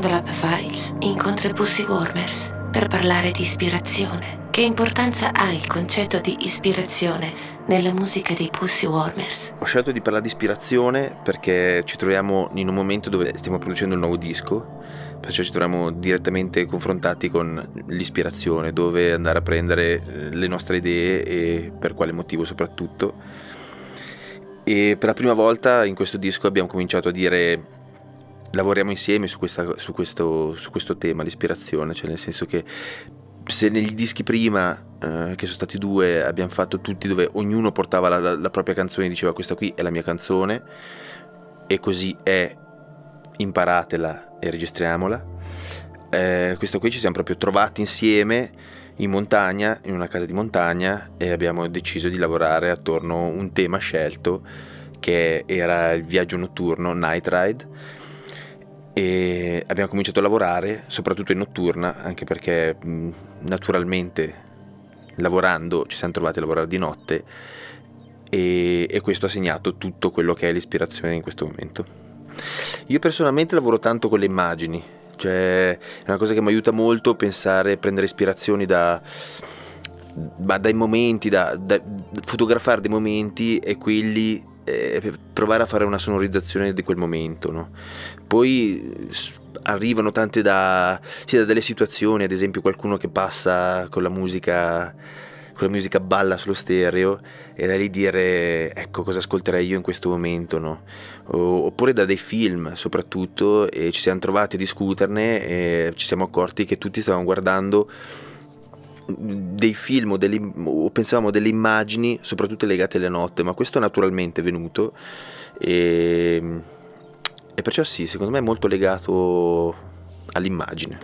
Soundlab Files incontra Pussy Warmers per parlare di ispirazione. Che importanza ha il concetto di ispirazione nella musica dei Pussy Warmers? Ho scelto di parlare di ispirazione perché ci troviamo in un momento dove stiamo producendo un nuovo disco, perciò ci troviamo direttamente confrontati con l'ispirazione, dove andare a prendere eh, le nostre idee e per quale motivo soprattutto. E per la prima volta in questo disco abbiamo cominciato a dire lavoriamo insieme su, questa, su, questo, su questo tema, l'ispirazione, cioè nel senso che se negli dischi prima, eh, che sono stati due, abbiamo fatto tutti dove ognuno portava la, la, la, propria canzone e diceva questa qui è la mia canzone e così è, imparatela e registriamola. Eh, questa qui ci siamo proprio trovati insieme in montagna, in una casa di montagna e abbiamo deciso di lavorare attorno a un tema scelto che era il viaggio notturno, Night Ride e abbiamo cominciato a lavorare soprattutto in notturna anche perché naturalmente lavorando ci siamo trovati a lavorare di notte e, e questo ha segnato tutto quello che è l'ispirazione in questo momento. Io personalmente lavoro tanto con le immagini, cioè è una cosa che mi aiuta molto pensare, prendere ispirazioni da, dai momenti, da, da, fotografare dei momenti e quelli eh, provare a fare una sonorizzazione di quel momento. No? Poi arrivano tante da, sì, da delle situazioni, ad esempio qualcuno che passa con la musica con la musica balla sullo stereo e da lì dire ecco cosa ascolterei io in questo momento no? oppure da dei film soprattutto e ci siamo trovati a discuterne e ci siamo accorti che tutti stavano guardando dei film o, delle, o pensavamo delle immagini, soprattutto legate alle notte, ma questo naturalmente è venuto e, e perciò sì, secondo me è molto legato all'immagine.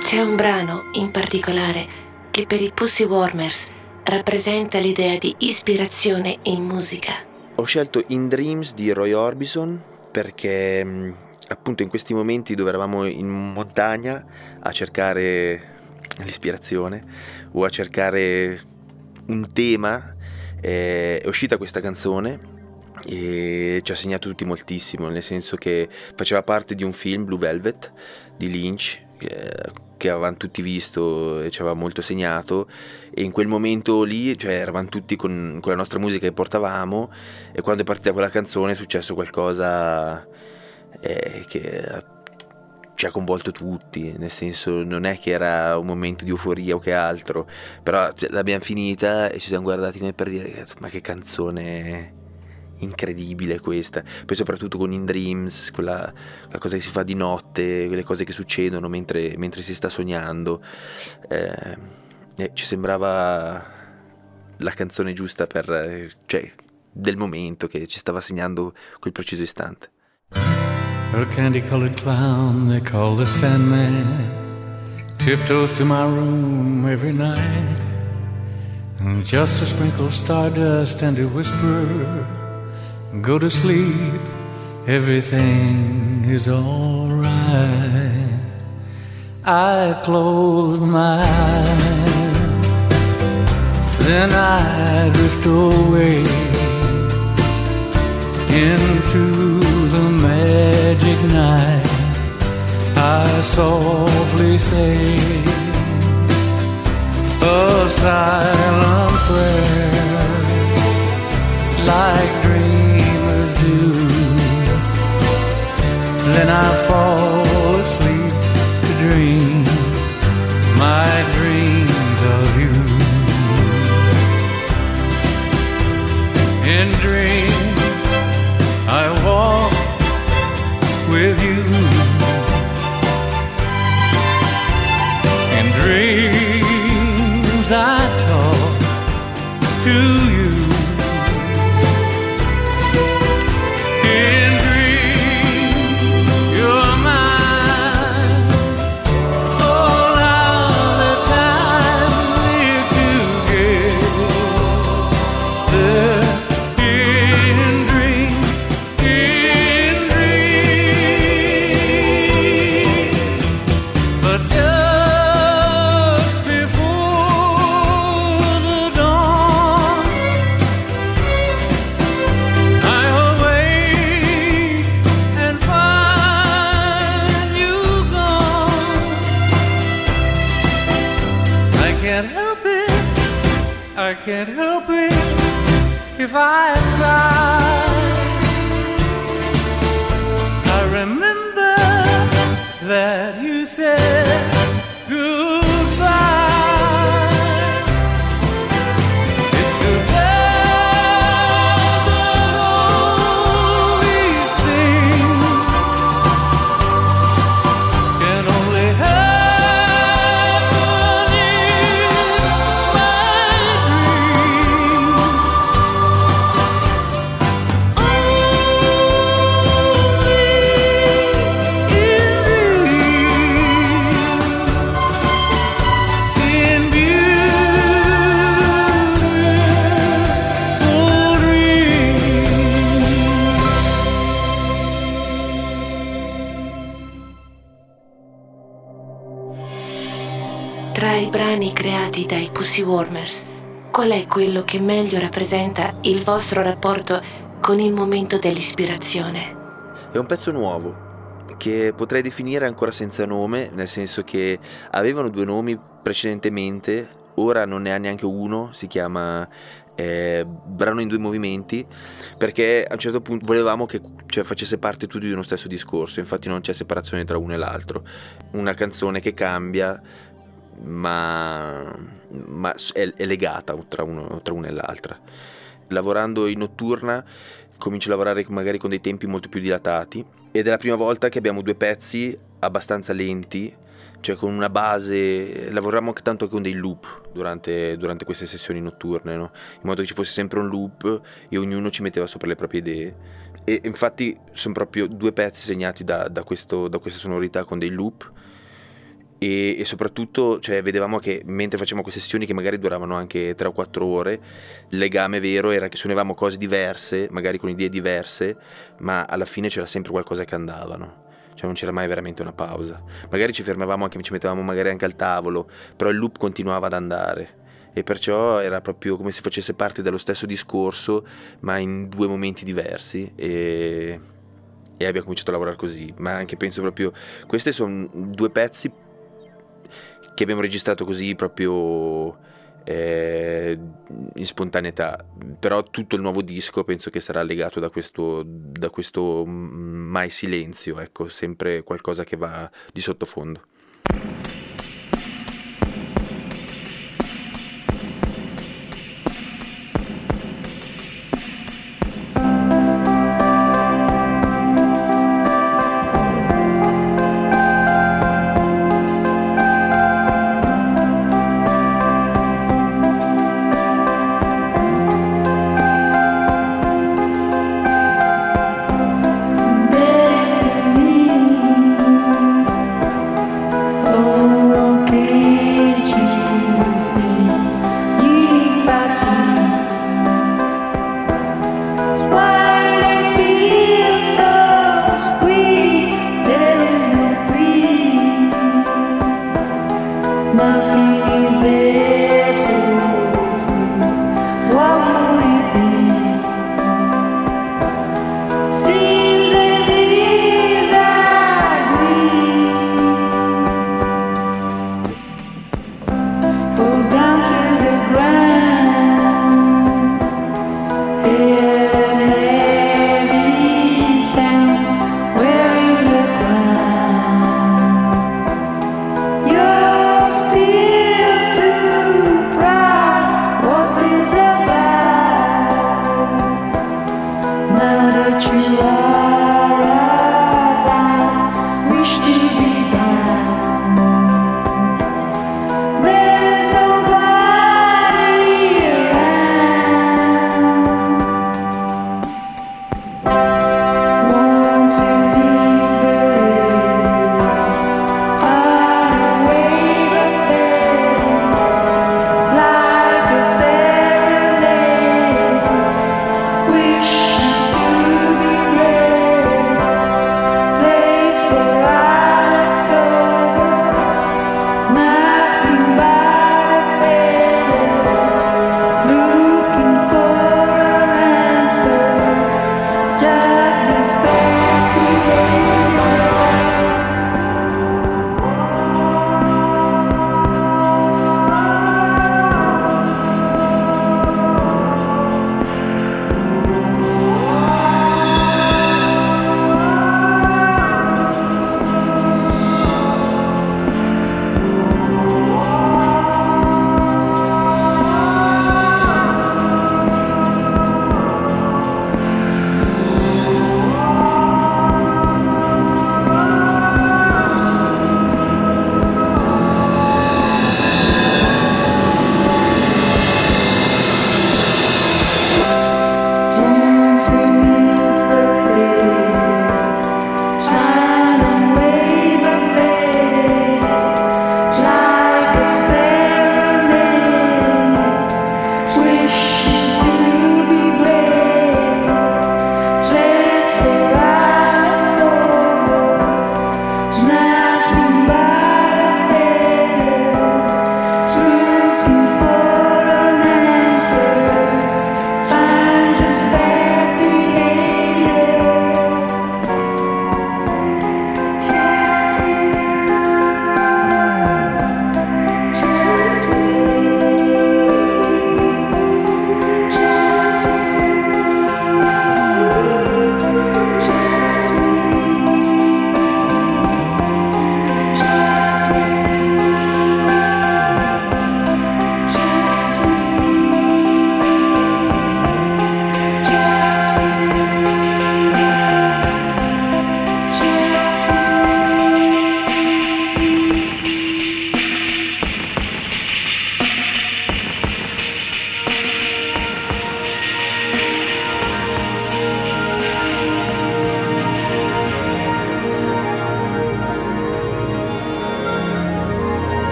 C'è un brano in particolare che per i Pussy Warmers rappresenta l'idea di ispirazione in musica. Ho scelto In Dreams di Roy Orbison perché appunto in questi momenti dove eravamo in montagna a cercare l'ispirazione o a cercare un tema, eh, è uscita questa canzone e ci ha segnato tutti moltissimo, nel senso che faceva parte di un film, Blue Velvet, di Lynch, eh, che avevamo tutti visto e ci aveva molto segnato. E in quel momento lì cioè, eravamo tutti con, con la nostra musica che portavamo e quando è partita quella canzone è successo qualcosa eh, che ci ha coinvolto tutti, nel senso non è che era un momento di euforia o che altro, però cioè, l'abbiamo finita e ci siamo guardati come per dire ma che canzone incredibile questa, poi soprattutto con In Dreams, quella, quella cosa che si fa di notte, quelle cose che succedono mentre, mentre si sta sognando, eh, eh, ci sembrava la canzone giusta per, cioè, del momento che ci stava segnando quel preciso istante. A candy colored clown they call the Sandman tiptoes to my room every night. And just to sprinkle stardust and to whisper, Go to sleep, everything is alright. I close my eyes, then I drift away into the magic night, I softly say a silent prayer, like dreamers do. Then I fall asleep to dream my you. fire. Creati dai Pussy Warmers, qual è quello che meglio rappresenta il vostro rapporto con il momento dell'ispirazione? È un pezzo nuovo che potrei definire ancora senza nome, nel senso che avevano due nomi precedentemente, ora non ne ha neanche uno, si chiama eh, brano in due movimenti perché a un certo punto volevamo che cioè, facesse parte tutto di uno stesso discorso infatti non c'è separazione tra uno e l'altro una canzone che cambia ma, ma è, è, legata tra, uno, tra una e l'altra. Lavorando in notturna comincio a lavorare magari con dei tempi molto più dilatati ed è la prima volta che abbiamo due pezzi abbastanza lenti, cioè con una base, lavoriamo anche tanto con dei loop durante, durante queste sessioni notturne, no? in modo che ci fosse sempre un loop e ognuno ci metteva sopra le proprie idee. E infatti sono proprio due pezzi segnati da, da, questo, da questa sonorità con dei loop e, e, soprattutto cioè, vedevamo che mentre facevamo queste sessioni che magari duravano anche 3 o 4 ore, il legame vero era che suonavamo cose diverse, magari con idee diverse, ma alla fine c'era sempre qualcosa che andavano. Cioè non c'era mai veramente una pausa. Magari ci fermavamo anche, ci mettevamo magari anche al tavolo, però il loop continuava ad andare. E perciò era proprio come se facesse parte dello stesso discorso, ma in due momenti diversi. E, e abbiamo cominciato a lavorare così. Ma anche penso proprio, questi sono due pezzi che abbiamo registrato così proprio eh, in spontaneità, però tutto il nuovo disco penso che sarà legato da questo, da questo mai silenzio, ecco, sempre qualcosa che va di sottofondo.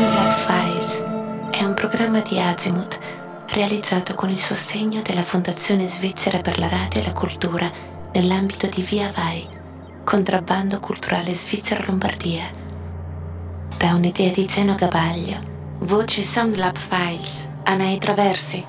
Soundlab Files è un programma di Azimuth realizzato con il sostegno della Fondazione Svizzera per la Radio e la Cultura nell'ambito di Via Vai, contrabbando culturale Svizzera Lombardia. Da un'idea di Zeno Gabaglio, voce Soundlab Files, Anai Traversi.